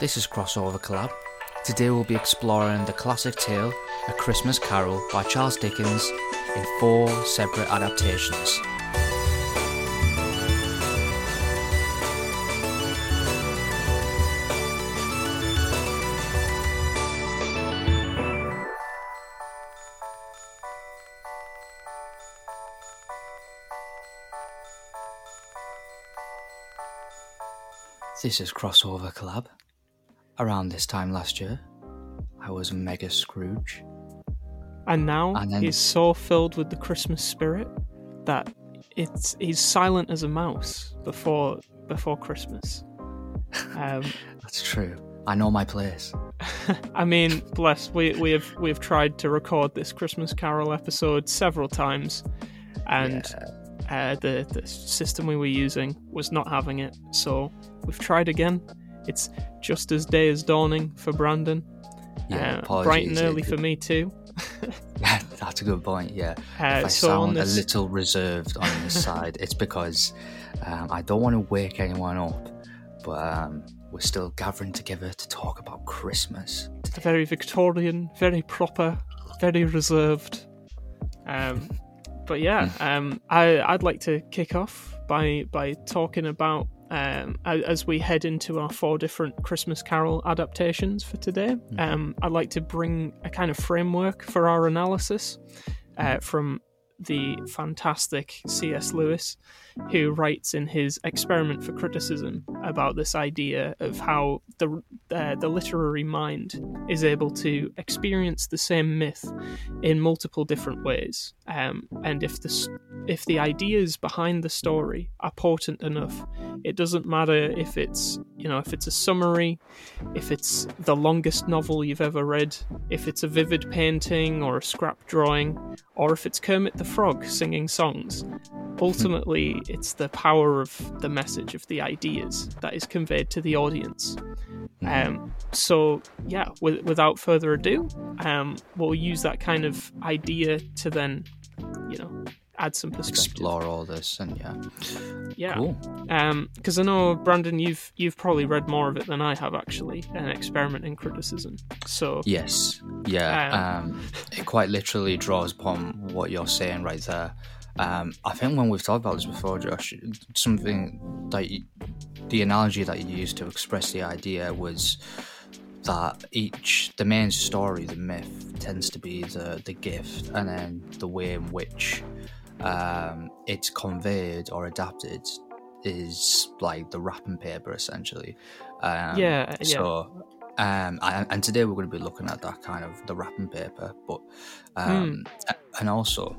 This is Crossover Collab. Today we'll be exploring the classic tale, A Christmas Carol by Charles Dickens, in four separate adaptations. This is Crossover Collab. Around this time last year, I was a mega Scrooge. and now And then- he's so filled with the Christmas spirit that it's he's silent as a mouse before before Christmas. Um, That's true. I know my place. I mean, bless we we have we have tried to record this Christmas Carol episode several times, and uh, the the system we were using was not having it. So we've tried again. It's just as day is dawning for Brandon. Yeah, uh, bright and early for me too. That's a good point. Yeah, Uh, if I so sound this, a little reserved on this side, it's because um, I don't want to wake anyone up, but um, we're still gathering together to talk about Christmas. very Victorian, very proper, very reserved. Um, but yeah, Hmm. um, I, I'd like to kick off by by talking about um, as we head into our four different Christmas Carol adaptations for today. Hmm. Um, I'd like to bring a kind of framework for our analysis uh, from the fantastic C.S. Lewis, who writes in his Experiment for Criticism about this idea of how the uh, the literary mind is able to experience the same myth in multiple different ways, um, and if the if the ideas behind the story are potent enough, it doesn't matter if it's you know if it's a summary, if it's the longest novel you've ever read, if it's a vivid painting or a scrap drawing, or if it's Kermit the Frog singing songs. Ultimately, it's the power of the message of the ideas that is conveyed to the audience. Um, so, yeah, with, without further ado, um, we'll use that kind of idea to then, you know, add some perspective. Explore all this, and yeah, Yeah. cool. because I know Brandon, you've you've probably read more of it than I have actually. An experiment in criticism. So Yes, yeah. Um, Um, it quite literally draws upon what you're saying right there. Um, I think when we've talked about this before, Josh, something that you, the analogy that you used to express the idea was that each the main story, the myth, tends to be the the gift, and then the way in which um, it's conveyed or adapted is like the wrapping paper essentially. Um, yeah, yeah, so, um, and, and today we're going to be looking at that kind of the wrapping paper, but um, a- and also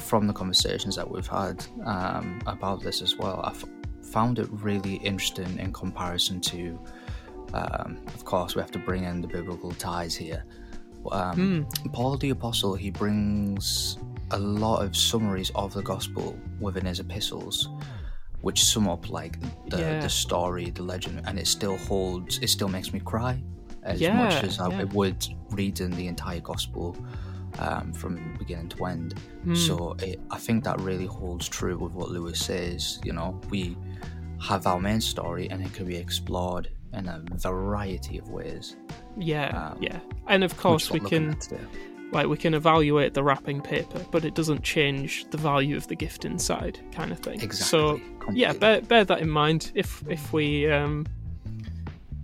from the conversations that we've had um, about this as well, I've found it really interesting in comparison to. Um, of course, we have to bring in the biblical ties here. Um, Paul the Apostle he brings a lot of summaries of the gospel within his epistles, which sum up like the, Yeah. the story, the legend, and it still holds. It still makes me cry as Yeah, much as I yeah. would reading the entire gospel um, from beginning to end. Hmm. So it, I think that really holds true with what Lewis says. You know, we have our main story, and it can be explored in a variety of ways. yeah, um, yeah. And of course, we can like we can evaluate the wrapping paper, but it doesn't change the value of the gift inside, kind of thing. Exactly. So yeah, bear, bear that in mind. If if we, um,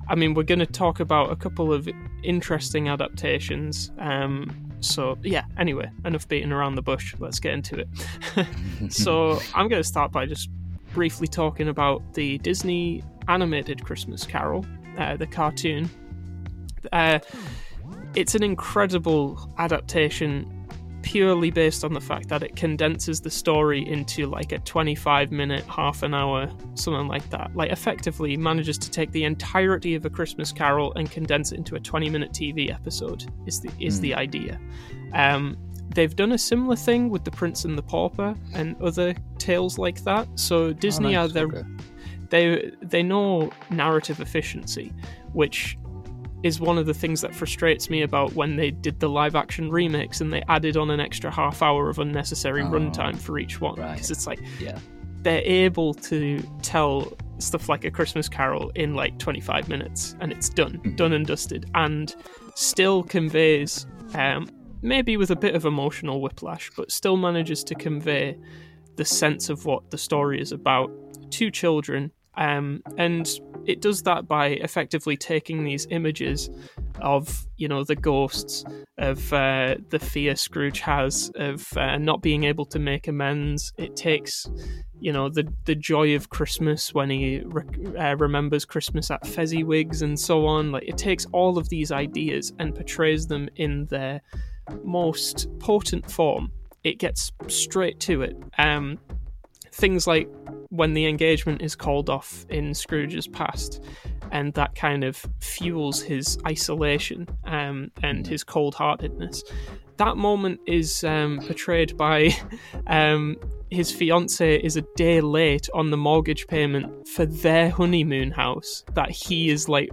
I mean, we're going to talk about a couple of interesting adaptations. Um, so yeah. Anyway, enough beating around the bush. Let's get into it. so I'm going to start by just briefly talking about the Disney animated Christmas Carol, uh, the cartoon. Uh, it's an incredible adaptation purely based on the fact that it condenses the story into like a 25 minute half an hour something like that like effectively manages to take the entirety of a christmas carol and condense it into a 20 minute tv episode is the is the idea um They've done a similar thing with The Prince and the Pauper and other tales like that. So Disney Oh, are their okay. they they know narrative efficiency, which is one of the things that frustrates me about when they did the live action remakes and they added on an extra half hour of unnecessary Oh, runtime for each one right. because it's like Yeah. they're able to tell stuff like a Christmas Carol in like 25 minutes, and it's done, done and dusted, and still conveys, um, maybe with a bit of emotional whiplash, but still manages to convey the sense of what the story is about to children. Um, and it does that by effectively taking these images of you know the ghosts of uh, the fear Scrooge has of uh, not being able to make amends. It takes you know the the joy of Christmas when he re- uh, remembers Christmas at Fezziwigs and so on. Like it takes all of these ideas and portrays them in their most potent form. It gets straight to it. Um, things like when the engagement is called off in Scrooge's past, and that kind of fuels his isolation um, and his cold heartedness. That moment is um, portrayed by um, his fiance is a day late on the mortgage payment for their honeymoon house that he is like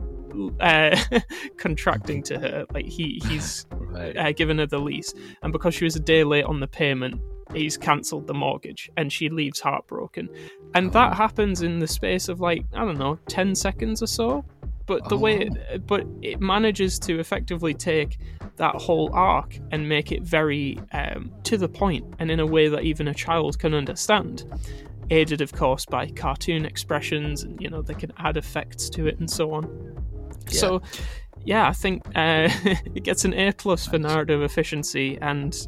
uh, contracting to her. Like he he's Right. uh, given her the lease, and because she was a day late on the payment, he's cancelled the mortgage, and she leaves heartbroken. And that happens in the space of like I don't know, ten seconds or so. But the way, it, but it manages to effectively take that whole arc and make it very um, to the point, and in a way that even a child can understand. Aided, of course, by cartoon expressions, and you know they can add effects to it and so on. So, yeah, I think uh, it gets an A plus for narrative efficiency, and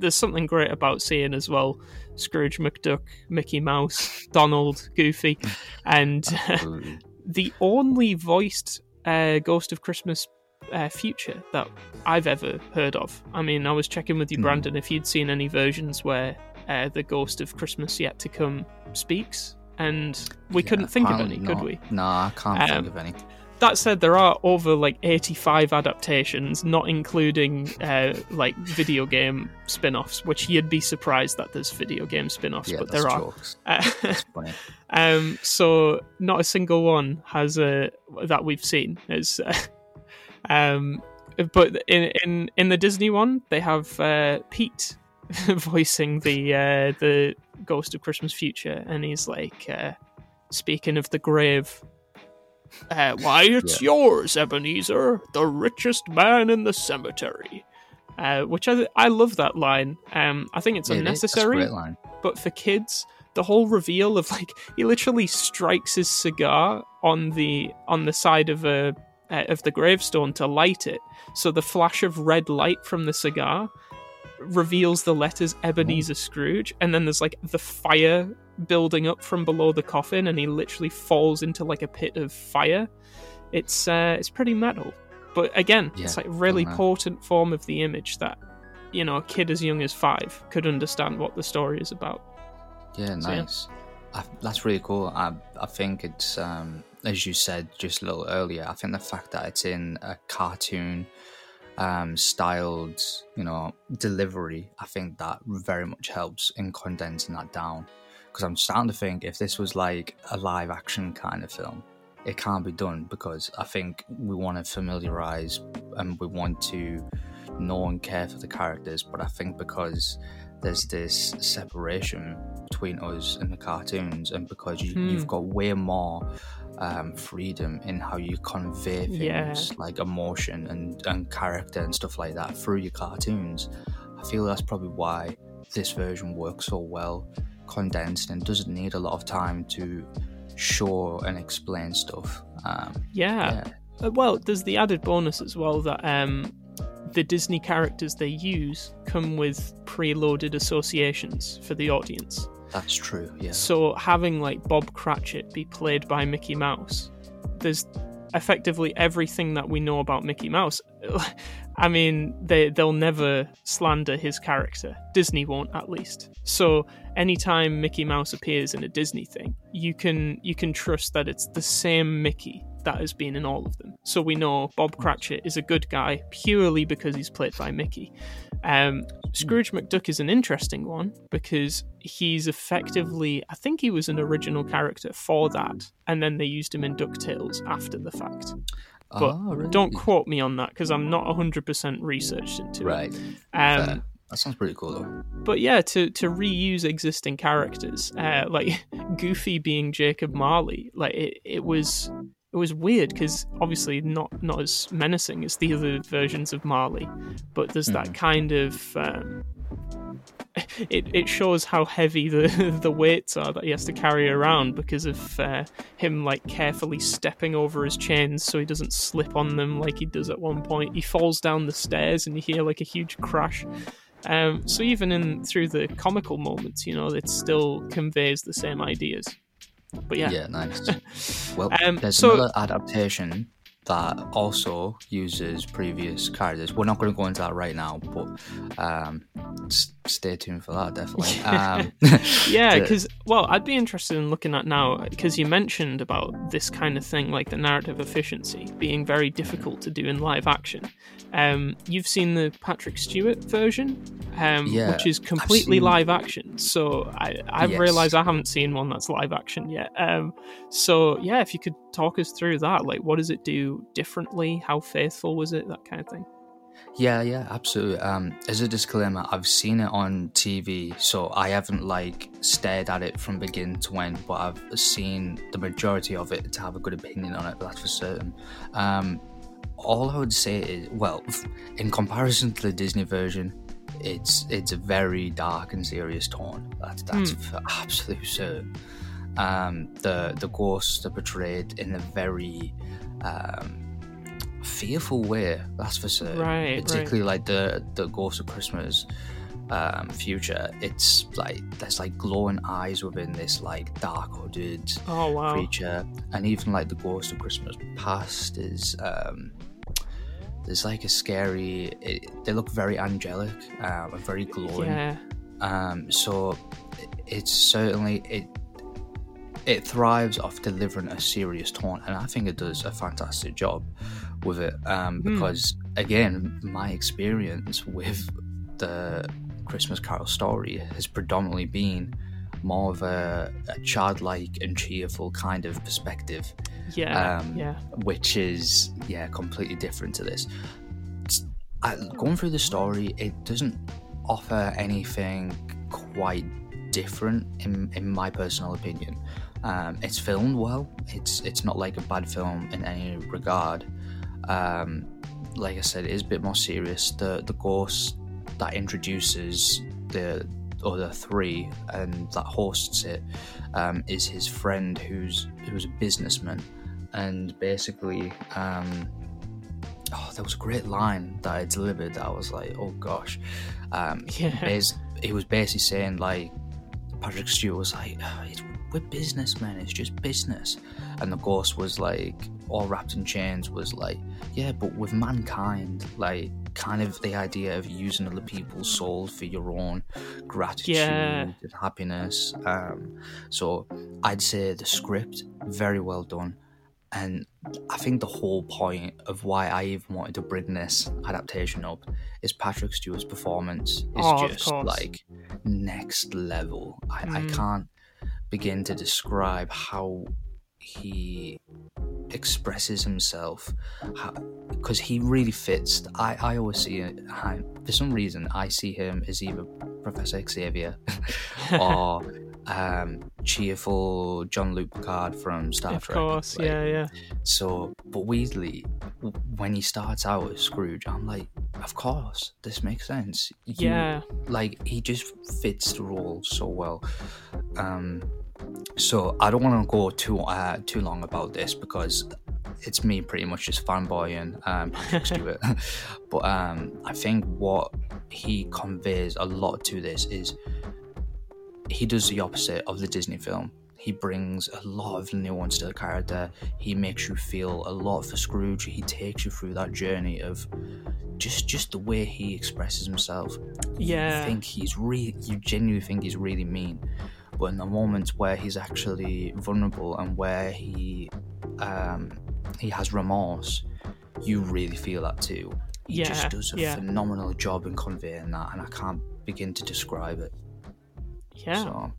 there's something great about seeing as well Scrooge McDuck, Mickey Mouse, Donald, Goofy, and the only voiced uh, Ghost of Christmas uh, future that I've ever heard of. I mean, I was checking with you, Hmm. Brandon, if you'd seen any versions where uh, the Ghost of Christmas Yet to Come speaks, and we couldn't think of any, could we? No, I can't Um, think of any. That said, there are over like 85 adaptations, not including uh, like video game spin offs, which you'd be surprised that there's video game spin offs, Yeah, but there are. Uh, um, so, not a single one has a that we've seen. Is, um, but in, in, in the Disney one, they have uh, Pete voicing the uh, the Ghost of Christmas Future, and he's like, uh, speaking of the grave. Uh, why, it's yours, Ebenezer, the richest man in the cemetery. Uh, which I, I love that line. Um, I think it's Yeah, it is. A unnecessary, but for kids, the whole reveal of like he literally strikes his cigar on the on the side of a uh, of the gravestone to light it. So the flash of red light from the cigar reveals the letters Ebenezer Scrooge, and then there's like the fire building up from below the coffin, and he literally falls into like a pit of fire. It's uh, it's pretty metal, but again, it's Yeah, like really potent form of the image that you know a kid as young as five could understand what the story is about. Yeah, So, yeah. nice. I, that's really cool. I I think it's um, as you said just a little earlier. I think the fact that it's in a cartoon um, styled, you know, delivery. I think that very much helps in condensing that down. Because I'm starting to think if this was like a live action kind of film, it can't be done because I think we want to familiarize and we want to know and care for the characters. But I think because there's this separation between us and the cartoons, and because you, Hmm. you've got way more um, freedom in how you convey things Yeah. like emotion and, and character and stuff like that through your cartoons, I feel that's probably why this version works so well, condensed and doesn't need a lot of time to show and explain stuff. Um, Yeah. yeah, Uh, Well, there's the added bonus as well that um, the Disney characters they use come with preloaded associations for the audience. That's true. Yeah, So having like Bob Cratchit be played by Mickey Mouse, there's effectively everything that we know about Mickey Mouse. I mean, they they'll never slander his character. Disney won't, at least. So anytime Mickey Mouse appears in a Disney thing, you can you can trust that it's the same Mickey that has been in all of them. So we know Bob Cratchit is a good guy purely because he's played by Mickey. Um, Scrooge McDuck is an interesting one because he's effectively, I think he was an original character for that, and then they used him in DuckTales after the fact. But Oh, really? don't quote me on that because I'm not 100% researched into Right. it. Um, that sounds pretty cool though. But yeah, to to reuse existing characters, uh, like Goofy being Jacob Marley, like it, it was it was weird because obviously not not as menacing as the other versions of Marley, but there's mm. that hmm. kind of um, it, it shows how heavy the the weights are that he has to carry around because of uh, him like carefully stepping over his chains so he doesn't slip on them like he does at one point. He falls down the stairs and you hear like a huge crash. Um, so even in through the comical moments, you know, it still conveys the same ideas. But yeah, yeah, nice. well, um, there's so, another adaptation that also uses previous characters. We're not going to go into that right now, but um, stay tuned for that, definitely. Um, yeah, because, well, I'd be interested in looking at now, because you mentioned about this kind of thing, like the narrative efficiency being very difficult to do in live action. Um, you've seen the Patrick Stewart version, um, yeah, which is completely seen... live action. So I, I've yes. I haven't seen one that's live action yet. Um, so yeah, if you could talk us through that, like what does it do differently? How faithful was it? That kind of thing. Yeah, yeah, absolutely. Um, as a disclaimer, I've seen it on TV, so I haven't like stared at it from begin to end, but I've seen the majority of it to have a good opinion on it. That's for certain. Um, all I would say is, well, in comparison to the Disney version, it's it's a very dark and serious tone. That's that's mm. for absolute certain. Um, the the ghosts are portrayed in a very um, fearful way. That's for certain. Right, Particularly right. like the the Ghost of Christmas um, future. It's like there's like glowing eyes within this like dark hooded oh, wow. creature, and even like the Ghost of Christmas Past is. Um, there's like a scary. It, they look very angelic um, and very glowing. Yeah. Um, so it's certainly it. It thrives off delivering a serious tone, and I think it does a fantastic job with it. Um, hmm. because mm. again, my experience with the Christmas Carol story has predominantly been more of a, a childlike and cheerful kind of perspective. Yeah, um, yeah. Which is yeah completely different to this. I, going through the story, it doesn't offer anything quite different in in my personal opinion. Um, it's filmed well. It's it's not like a bad film in any regard. Um, like I said, it is a bit more serious. The the ghost that introduces the other three and that hosts it um, is his friend who's who's a businessman and basically um, oh there was a great line that I delivered that I was like oh gosh um, yeah. he was basically saying like Patrick Stewart was like oh, we're businessmen it's just business and the ghost was like all wrapped in chains was like yeah but with mankind like kind of the idea of using other people's souls for your own gratitude yeah. and happiness. Um, so I'd say the script very well done, and I think the whole point of why I even wanted to bring this adaptation up is Patrick Stewart's performance is oh, just like next level. I, mm. I can't begin to describe how he expresses himself because he really fits. I, I always see it. I, for some reason, I see him as either Professor Xavier or um, cheerful Jean-Luc Picard from Star of Trek. Of course, like, yeah, yeah. So, but Weasley, when he starts out as Scrooge, I'm like, of course, this makes sense. You, yeah. Like, he just fits the role so well. Um, so I don't want to go too uh, too long about this because it's me pretty much just fanboying um, Patrick Stewart. but um, I think what he conveys a lot to this is he does the opposite of the Disney film. He brings a lot of nuance to the character. He makes you feel a lot for Scrooge. He takes you through that journey of just just the way he expresses himself. Yeah, you think he's really, you genuinely think he's really mean but in the moments where he's actually vulnerable and where he um, he has remorse, you really feel that too. He yeah, just does a yeah. phenomenal job in conveying that, and I can't begin to describe it. Yeah. So,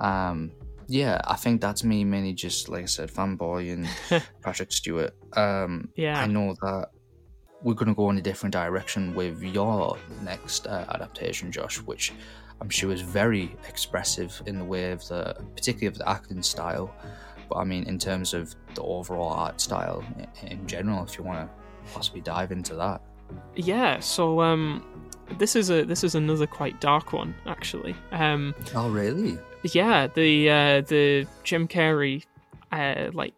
um, yeah, I think that's me mainly just like I said, fanboy and Patrick Stewart. Um, yeah. I know that we're going to go in a different direction with your next uh, adaptation, Josh, which I'm sure is very expressive in the way of the, particularly of the acting style. But I mean, in terms of the overall art style in, in general, if you want to possibly dive into that. Yeah. So um, this is a this is another quite dark one actually. Um, oh really? Yeah. The uh, the Jim Carrey uh, like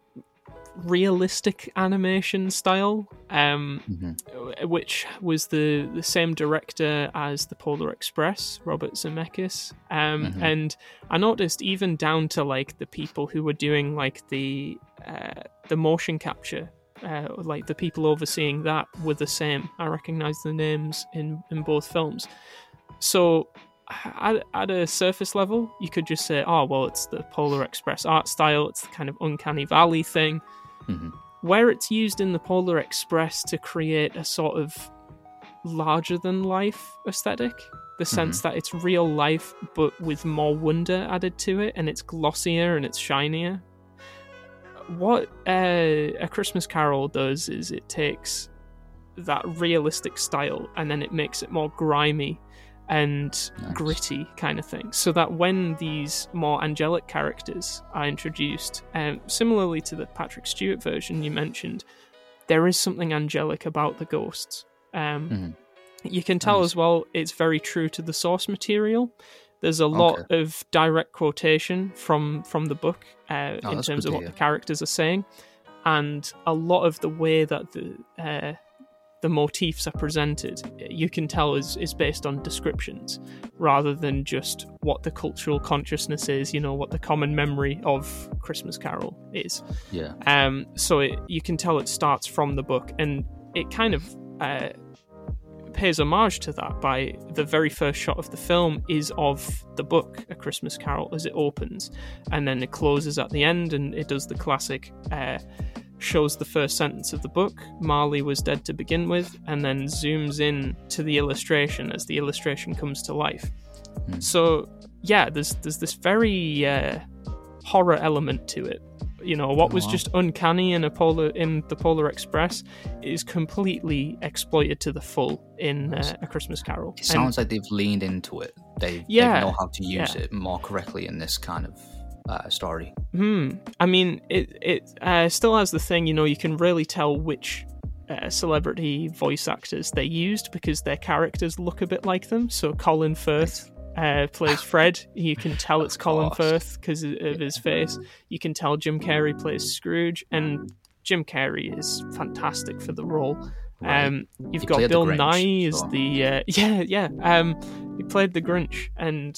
realistic animation style, um, mm-hmm. which was the, the same director as the Polar Express, Robert Zemeckis. Um, mm-hmm. And I noticed even down to like the people who were doing like the uh, the motion capture. Uh, like the people overseeing that were the same. I recognize the names in, in both films. So at, at, a surface level, you could just say, oh, well, it's the Polar Express art style, it's the kind of uncanny valley thing. Mm-hmm. Where it's used in the Polar Express to create a sort of larger than life aesthetic, the sense mm-hmm. that it's real life but with more wonder added to it and it's glossier and it's shinier. What uh, A Christmas Carol does is it takes that realistic style and then it makes it more grimy and nice. gritty kind of thing. So that when these more angelic characters are introduced, um, similarly to the Patrick Stewart version you mentioned, there is something angelic about the ghosts. Um, mm-hmm. You can tell nice. as well it's very true to the source material. There's a lot okay. of direct quotation from from the book uh, oh, in terms of what the characters are saying, and a lot of the way that the uh, the motifs are presented, you can tell is, is based on descriptions rather than just what the cultural consciousness is, you know, what the common memory of Christmas Carol is. Yeah. Um, so it, you can tell it starts from the book and it kind of uh, pays homage to that by the very first shot of the film is of the book A Christmas Carol as it opens and then it closes at the end and it does the classic uh, shows the first sentence of the book, Marley was dead to begin with, and then zooms in to the illustration as the illustration comes to life. Mm. So yeah, there's there's this very uh, horror element to it. You know, what was just uncanny in a polar in the Polar Express is completely exploited to the full in uh, A Christmas Carol. It sounds and, like they've leaned into it. They, yeah, they know how to use yeah. it more correctly in this kind of uh, story. Hmm. I mean, it it uh, still has the thing. You know, you can really tell which uh, celebrity voice actors they used because their characters look a bit like them. So Colin Firth uh, plays Fred. You can tell it's Colin Firth because of his face. You can tell Jim Carrey plays Scrooge, and Jim Carrey is fantastic for the role. Right. Um, you've he got Bill Nighy as the uh, yeah yeah. Um, he played the Grinch, and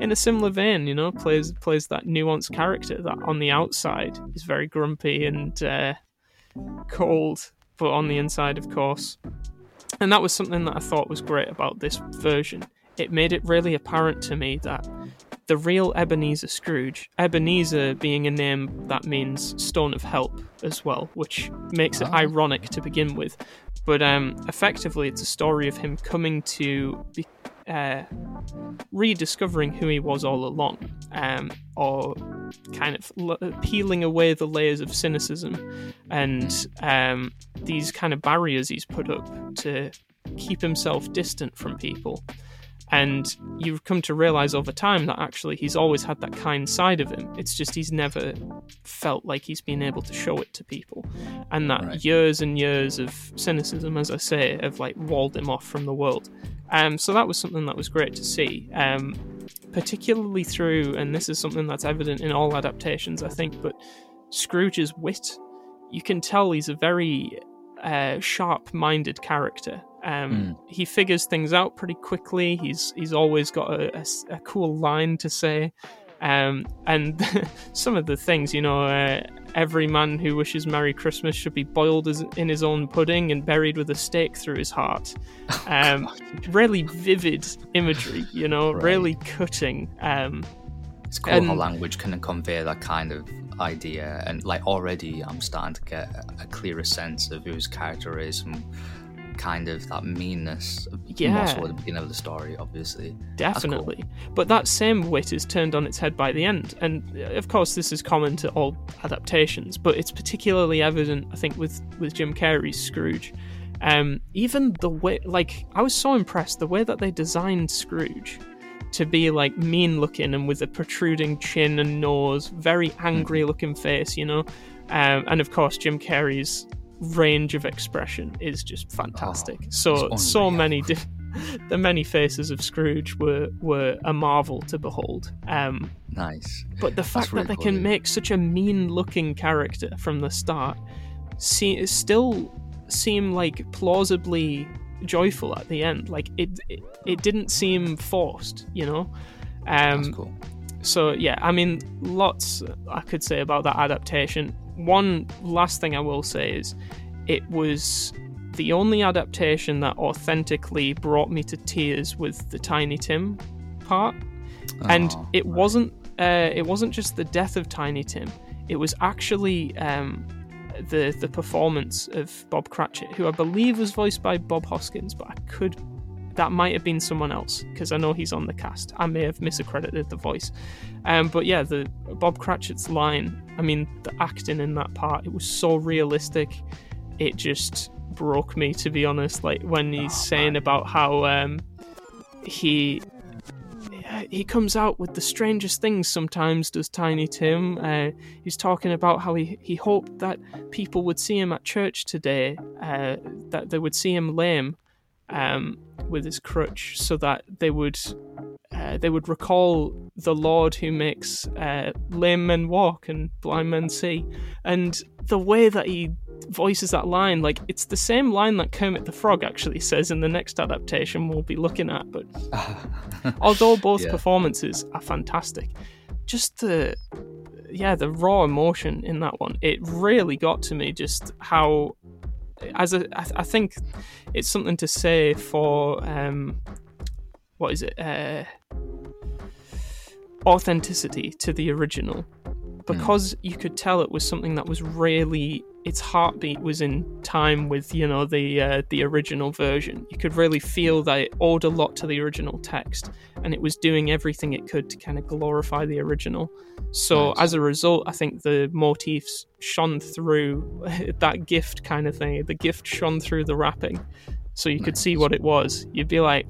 in a similar vein, you know, plays plays that nuanced character that on the outside is very grumpy and uh, cold, but on the inside, of course. And that was something that I thought was great about this version. It made it really apparent to me that the real Ebenezer Scrooge, Ebenezer being a name that means stone of help as well, which makes it oh. ironic to begin with. But um, effectively, it's a story of him coming to be- uh, rediscovering who he was all along, um, or kind of l- peeling away the layers of cynicism and um, these kind of barriers he's put up to keep himself distant from people. And you've come to realize over time that actually he's always had that kind side of him. It's just he's never felt like he's been able to show it to people. And that right. years and years of cynicism, as I say, have like walled him off from the world. Um, so that was something that was great to see, um, particularly through, and this is something that's evident in all adaptations, I think, but Scrooge's wit. You can tell he's a very uh, sharp-minded character. Um, mm. He figures things out pretty quickly. He's he's always got a, a, a cool line to say. Um, and some of the things, you know, uh, every man who wishes Merry Christmas should be boiled as, in his own pudding and buried with a stake through his heart. Oh, um, really vivid imagery, you know, right. really cutting. Um, it's cool and, how language can convey that kind of idea, and like already, I'm starting to get a, clearer sense of who his character is and kind of that meanness yeah. more so at the beginning of the story, obviously. Definitely. Cool. But that same wit is turned on its head by the end. And of course this is common to all adaptations, but it's particularly evident, I think, with, with Jim Carrey's Scrooge. Um, even the way, like, I was so impressed the way that they designed Scrooge to be like mean looking and with a protruding chin and nose, very angry looking face, you know. Um, and of course, Jim Carrey's range of expression is just fantastic. Oh, so so many diff- the many faces of Scrooge were were a marvel to behold. Um, Nice. but the fact really that they cool, can make such a mean looking character from the start see, still seem like plausibly joyful at the end. Like it, it, it didn't seem forced, you know. Um, That's cool. so yeah, I mean, lots I could say about that adaptation. One last thing I will say is, it was the only adaptation that authentically brought me to tears with the Tiny Tim part, and Oh, it right. wasn't. Uh, it wasn't just the death of Tiny Tim. It was actually um, the the performance of Bob Cratchit, who I believe was voiced by Bob Hoskins, but I could that might have been someone else because I know he's on the cast. I may have misaccredited the voice, um, but yeah, the Bob Cratchit's line. I mean, the acting in that part it was so realistic. It just broke me to be honest. Like when he's Oh, saying man. about how um, he he comes out with the strangest things sometimes does tiny tim uh, he's talking about how he, he hoped that people would see him at church today uh, that they would see him lame um, with his crutch so that they would uh, they would recall the lord who makes uh, lame men walk and blind men see and the way that he voices that line like it's the same line that kermit the frog actually says in the next adaptation we'll be looking at but although both Yeah. performances are fantastic just the yeah the raw emotion in that one it really got to me just how as a I, I think it's something to say for um what is it? Uh authenticity to the original. Because you could tell it was something that was really its heartbeat was in time with you know the uh, the original version. You could really feel that it owed a lot to the original text and it was doing everything it could to kind of glorify the original. So Nice. as a result i think the motifs shone through that gift kind of thing the gift shone through the wrapping so you could see what it was. You'd be like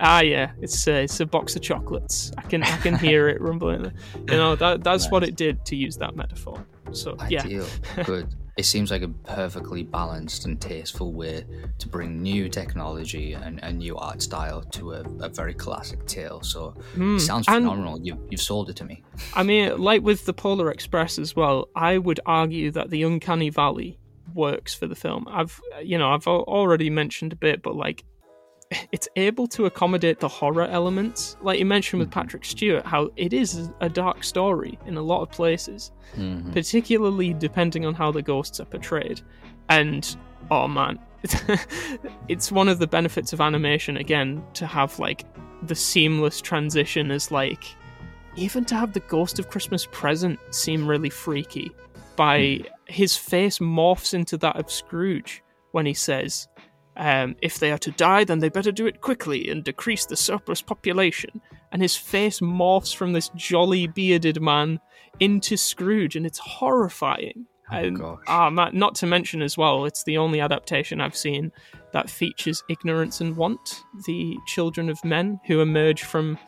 ah yeah it's a, it's a box of chocolates. I can i can hear it rumbling. You know that that's what it did to use that metaphor. So yeah. Good. It seems like a perfectly balanced and tasteful way to bring new technology and a new art style to a, a very classic tale. So Hmm, it sounds phenomenal. You, you've sold it to me. I mean, like with the Polar Express as well, I would argue that the Uncanny Valley works for the film. I've, you know, I've already mentioned a bit, but like, it's able to accommodate the horror elements. Like you mentioned with Patrick Stewart, how it is a dark story in a lot of places, Mhm. particularly depending on how the ghosts are portrayed. And oh man, it's one of the benefits of animation again to have like the seamless transition as like even to have the ghost of Christmas present seem really freaky by his face morphs into that of Scrooge when he says, um, if they are to die, then they better do it quickly and decrease the surplus population. And his face morphs from this jolly bearded man into Scrooge, and it's horrifying. Oh, and gosh. ah, not to mention as well, it's the only adaptation I've seen that features ignorance and want, the children of men who emerge from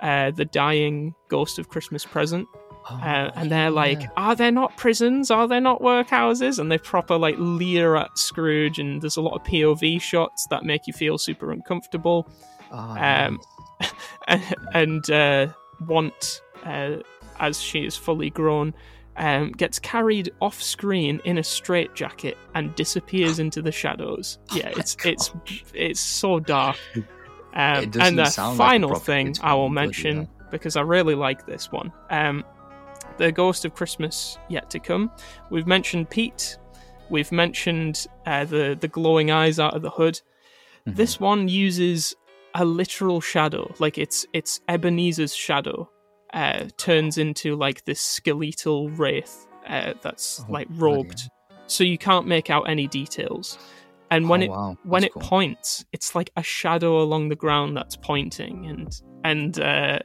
uh, the dying ghost of Christmas present. Oh, Uh, and they're like, yeah. "Are there not prisons? Are there not workhouses?" And they proper like leer at Scrooge, and there's a lot of POV shots that make you feel super uncomfortable. Oh, um, and, and uh, Want, uh, as she is fully grown, um, gets carried off screen in a straitjacket and disappears into the shadows. Yeah, Oh my it's it's it's so dark. Um, and the sound like final thing I will mention because I really like this one. Um, the Ghost of Christmas Yet to Come. We've mentioned Pete. We've mentioned uh, the the glowing eyes out of the hood. Mhm. This one uses a literal shadow, like it's it's Ebenezer's shadow, uh, turns into like this skeletal wraith uh, that's Oh, like robed, so you can't make out any details. And when Oh, it wow, when it cool. points, it's like a shadow along the ground that's pointing, and and uh,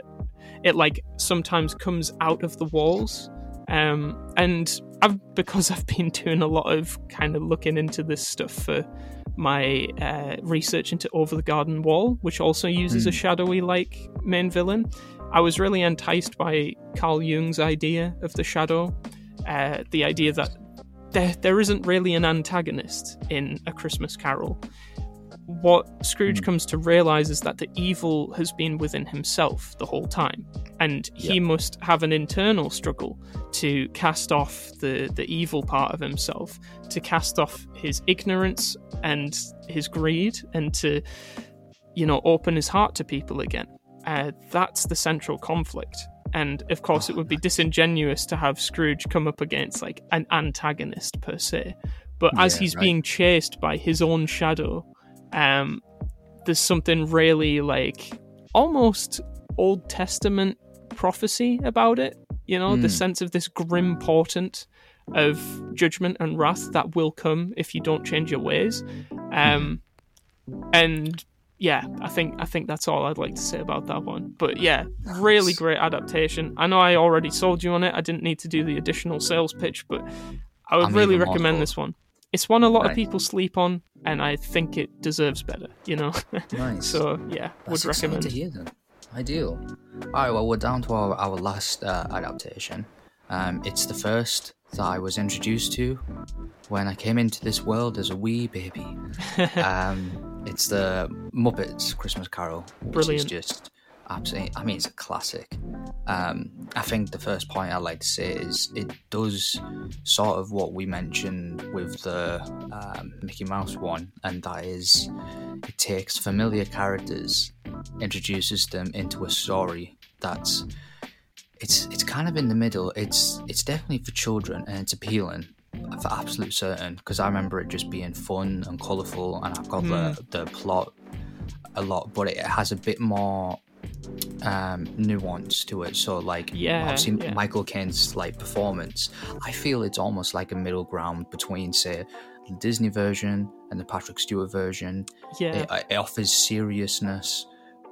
it like sometimes comes out of the walls, Um, and I've because I've been doing a lot of kind of looking into this stuff for my uh, research into Over the Garden Wall, which also uses mm. a shadowy like main villain. I was really enticed by Carl Jung's idea of the shadow, uh, the idea that there there isn't really an antagonist in A Christmas Carol. What Scrooge mm. comes to realize is that the evil has been within himself the whole time, and he yep. must have an internal struggle to cast off the the evil part of himself, to cast off his ignorance and his greed, and to you know open his heart to people again. Uh, that's the central conflict. And of course, it would be disingenuous to have Scrooge come up against like an antagonist per se. But as yeah, he's right. being chased by his own shadow, um, there's something really like almost Old Testament prophecy about it. You know, mm. the hmm. sense of this grim portent of judgment and wrath that will come if you don't change your ways. Um, and yeah, I think I think that's all I'd like to say about that one. But yeah, really great adaptation. I know I already sold you on it. I didn't need to do the additional sales pitch, but I would I'm really recommend this one. It's one a lot right. of people sleep on, and I think it deserves better. You know. Nice. so yeah, that's would recommend. To hear then. Ideal. All right. Well, we're down to our, our last uh, adaptation. Um, it's the first that I was introduced to when I came into this world as a wee baby. um, it's the Muppets Christmas Carol, which Brilliant. is just absolutely. I mean, it's a classic. Um, I think the first point I'd like to say is it does sort of what we mentioned with the um, Mickey Mouse one, and that is it takes familiar characters, introduces them into a story that's it's it's kind of in the middle. It's it's definitely for children and it's appealing for absolute certain because I remember it just being fun and colourful and I've got mm. the hmm. the plot a lot, but it has a bit more um, nuance to it. So like yeah, I've seen yeah. Michael Caine's like performance. I feel it's almost like a middle ground between say the Disney version and the Patrick Stewart version. Yeah, it, it offers seriousness,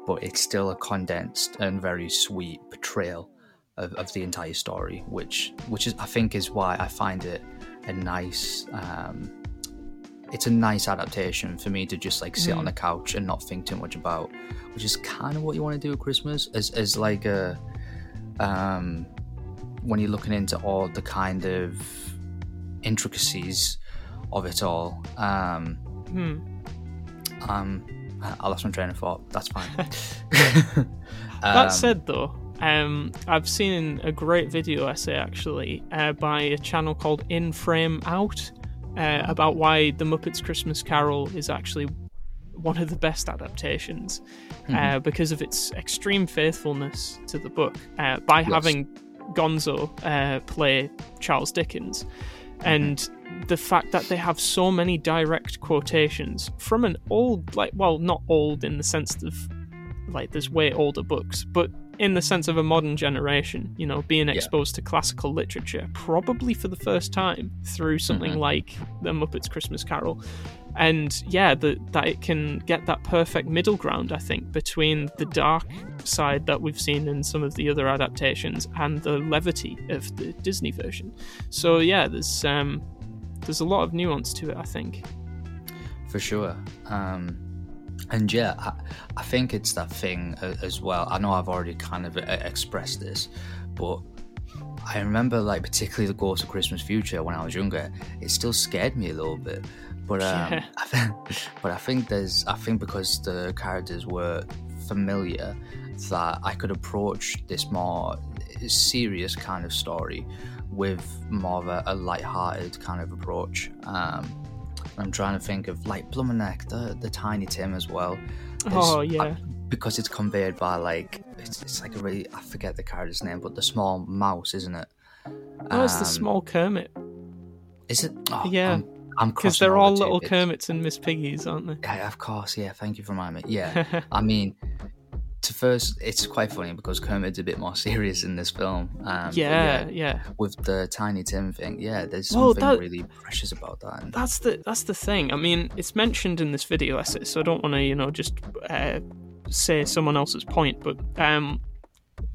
but it's still a condensed and very sweet portrayal of, of the entire story, which which is I think is why I find it a nice. Um, it's a nice adaptation for me to just like sit mm. on the couch and not think too much about, which is kind of what you want to do at Christmas, as as like a, um, when you're looking into all the kind of intricacies of it all. Um, hmm. um, I lost my train of thought. That's fine. um, that said, though, um, I've seen a great video essay actually uh, by a channel called In Frame Out uh, about why The Muppets Christmas Carol is actually one of the best adaptations uh, mm-hmm. uh, because of its extreme faithfulness to the book uh, by yes. having Gonzo uh, play Charles Dickens. Mm-hmm. And the fact that they have so many direct quotations from an old, like, well, not old in the sense of like there's way older books, but in the sense of a modern generation, you know, being exposed yeah. to classical literature, probably for the first time through something mm-hmm. like The Muppets Christmas Carol. And yeah, the, that it can get that perfect middle ground, I think, between the dark side that we've seen in some of the other adaptations and the levity of the Disney version. So yeah, there's um, there's a lot of nuance to it, I think. For sure. Um, and yeah, I, I, think it's that thing as well. I know I've already kind of expressed this, but I remember like particularly the Ghost of Christmas Future when I was younger. It still scared me a little bit, but um, yeah. I think, but I think there's I think because the characters were familiar that I could approach this more serious kind of story with more of a, a light-hearted kind of approach. Um, I'm trying to think of like Blummerneck, the the Tiny Tim as well. oh yeah. I, because it's conveyed by like it's, it's like a really I forget the character's name, but the small mouse, isn't it? Oh, it's the um, small Kermit. Is it? Oh, yeah. I'm because they're all little Kermits and Miss Piggies, aren't they? Yeah, of course. Yeah, thank you for reminding me. Yeah, I mean, to first, it's quite funny because Kermit's a bit more serious in this film. Um, yeah, yeah, yeah, With the Tiny Tim thing, yeah, there's something well, that, really precious about that. And... That's the that's the thing. I mean, it's mentioned in this video essay, so I don't want to, you know, just uh, say someone else's point, but um,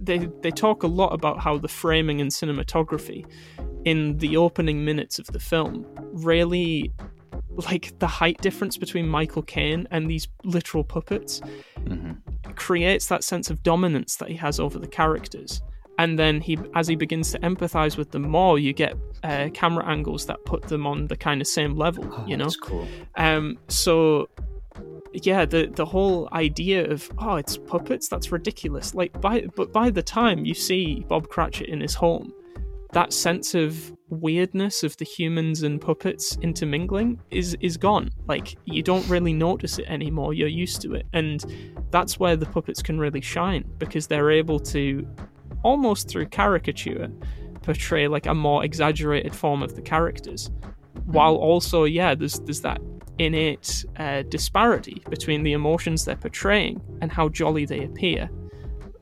they they talk a lot about how the framing and cinematography in the opening minutes of the film really like the height difference between Michael Caine and these literal puppets hmm creates that sense of dominance that he has over the characters. And then he, as he begins to empathize with them more, you get uh, camera angles that put them on the kind of same level. Oh, you know, that's cool. um, so yeah, the the whole idea of oh, it's puppets, that's ridiculous. Like by but by the time you see Bob Cratchit in his home, that sense of weirdness of the humans and puppets intermingling is is gone. Like you don't really notice it anymore. You're used to it, and that's where the puppets can really shine because they're able to almost through caricature portray like a more exaggerated form of the characters while also yeah there's there's that innate uh, disparity between the emotions they're portraying and how jolly they appear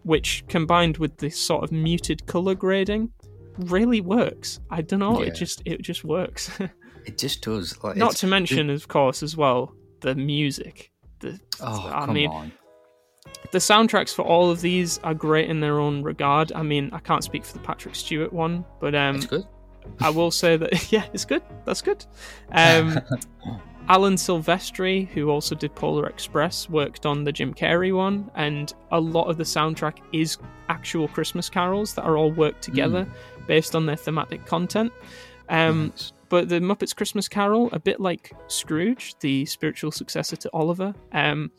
which combined with this sort of muted color grading really works i don't know Yeah. it just it just works It just does. Like, not to mention of course as well the music the Oh, I come mean, on. the soundtracks for all of these are great in their own regard. I mean, I can't speak for the Patrick Stewart one, but um, It's good. I will say that yeah, it's good. That's good. Um, Alan Silvestri, who also did Polar Express, worked on the Jim Carrey one, and a lot of the soundtrack is actual Christmas carols that are all worked together based on their thematic content. Um, Nice. but the Muppets Christmas Carol, a bit like Scrooge, the spiritual successor to Oliver, um,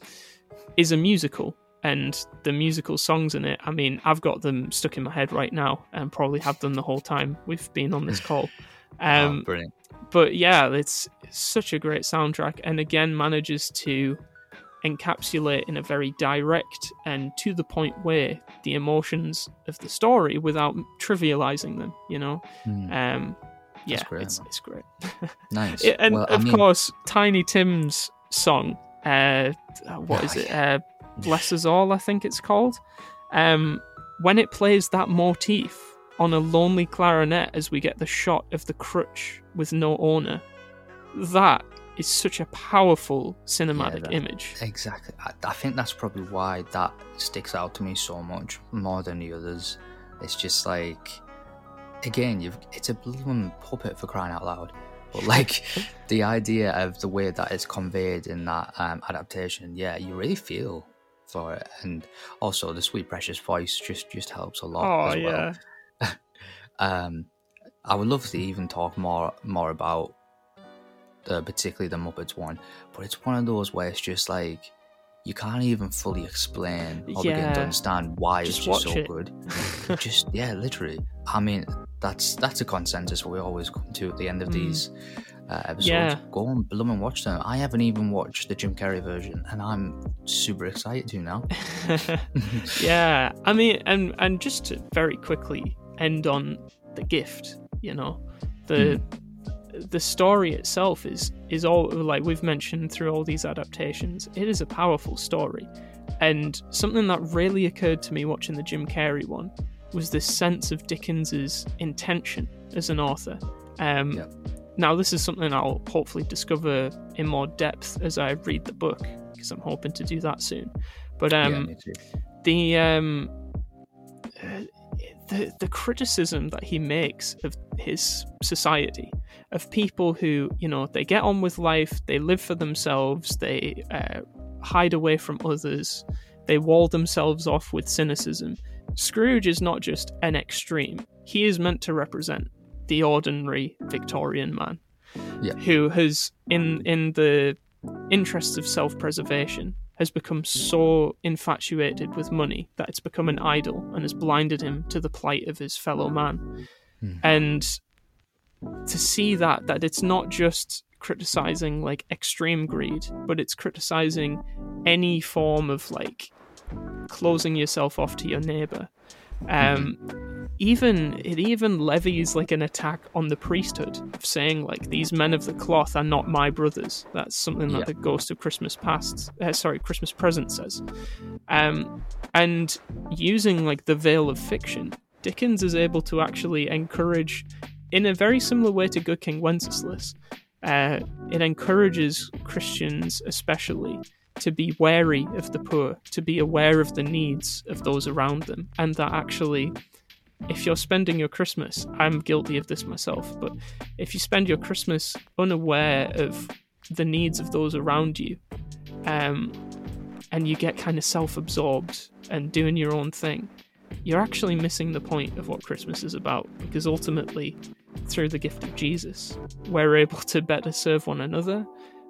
is a musical. And the musical songs in it, I mean, I've got them stuck in my head right now and probably have them the whole time we've been on this call. Um, oh, brilliant. but yeah, it's such a great soundtrack, and again manages to encapsulate in a very direct and to the point way the emotions of the story without trivializing them. You know, Hmm, um, yeah, great, it's it's great. nice. Yeah, and well, I of mean, course, Tiny Tim's song, uh, what is it? Uh, Bless Us All, I think it's called. Um, when it plays that motif on a lonely clarinet as we get the shot of the crutch with no owner, that is such a powerful cinematic that- image. Exactly. I, I think that's probably why that sticks out to me so much more than the others. It's just like, again, you've it's a blooming puppet for crying out loud. But like the idea of the way that it's conveyed in that um, adaptation, yeah, you really feel for it, and also the sweet precious voice just just helps a lot Oh as well. yeah, Um, I would love to even talk more more about the particularly the Muppets one, but it's one of those where it's just like you can't even fully explain or begin Yeah. to understand why Just it's just so it. good. just yeah, literally. I mean, that's that's a consensus we always come to at the end of Mm. these uh, episodes. Yeah. Go and bloom and watch them. I haven't even watched the Jim Carrey version, and I'm super excited to now. yeah. I mean, and and just to very quickly end on the gift, you know, the the story itself is is all like we've mentioned through all these adaptations. It is a powerful story, and something that really occurred to me watching the Jim Carrey one was this sense of Dickens's intention as an author. Um, Yeah. Now, this is something I'll hopefully discover in more depth as I read the book, because I'm hoping to do that soon. But um, yeah, the um uh, the the criticism that he makes of his society of people who you know they get on with life they live for themselves they uh, hide away from others they wall themselves off with cynicism scrooge is not just an extreme he is meant to represent the ordinary victorian man Yeah. who has in in the interests of self-preservation has become so infatuated with money that it's become an idol and has blinded him to the plight of his fellow man. Hmm. And to see that that it's not just criticizing like extreme greed, but it's criticizing any form of like closing yourself off to your neighbor. Um, even it even levies like an attack on the priesthood of saying like these men of the cloth are not my brothers. That's something that Yeah. the Ghost of Christmas Past, uh, sorry, Christmas Present says. Um, and using like the veil of fiction, Dickens is able to actually encourage, in a very similar way to Good King Wenceslas, uh, it encourages Christians, especially, to be wary of the poor, to be aware of the needs of those around them, and that actually, if you're spending your Christmas, I'm guilty of this myself, but if you spend your Christmas unaware of the needs of those around you, um, and you get kind of self absorbed and doing your own thing, you're actually missing the point of what Christmas is about because ultimately, through the gift of Jesus, we're able to better serve one another.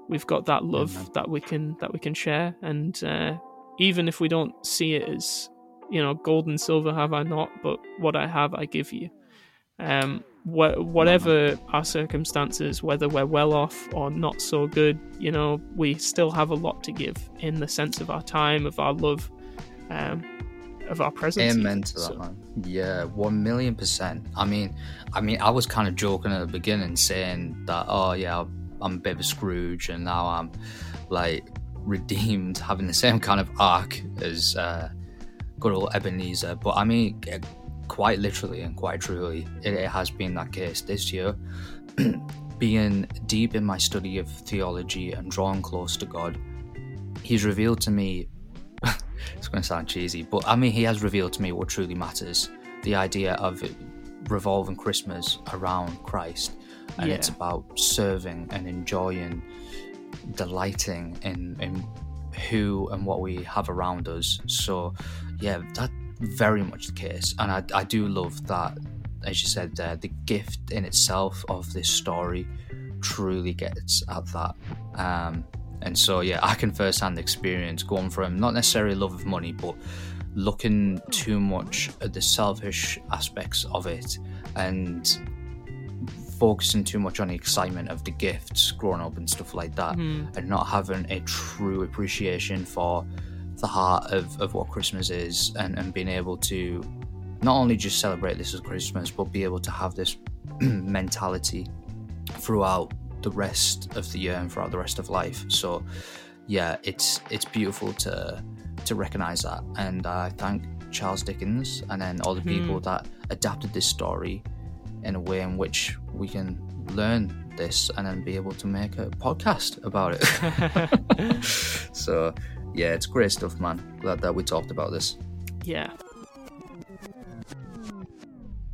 We've got that love that we can that we can share, and uh, even if we don't see it as you know, gold and silver have I not, but what I have I give you. Um, wh- whatever our circumstances, whether we're well off or not so good, you know, we still have a lot to give in the sense of our time, of our love, um, of our presence. Amen to that, so. man. Yeah, one million percent. I mean, I mean, I was kind of joking at the beginning, saying that, oh yeah, I'm a bit of a Scrooge, and now I'm like redeemed, having the same kind of arc as uh, good old Ebenezer. But I mean, eh, quite literally and quite truly, it, it has been that case this year. Being deep in my study of theology and drawing close to God, He's revealed to me it's going to sound cheesy, but I mean, he has revealed to me what truly matters the idea of revolving Christmas around Christ. And yeah. it's about serving and enjoying, delighting in, in who and what we have around us. So, yeah, that's very much the case. And I, I do love that, as you said there, the gift in itself of this story truly gets at that. Um, and so, yeah, I can firsthand experience going from not necessarily love of money, but looking too much at the selfish aspects of it and focusing too much on the excitement of the gifts growing up and stuff like that, mm. and not having a true appreciation for the heart of, of what Christmas is and, and being able to not only just celebrate this as Christmas, but be able to have this mentality throughout the rest of the year and throughout the rest of life. So, yeah, it's it's beautiful to to recognize that, and I thank Charles Dickens and then all the mm-hmm. people that adapted this story in a way in which we can learn this and then be able to make a podcast about it. so, yeah, it's great stuff, man. Glad that we talked about this. Yeah,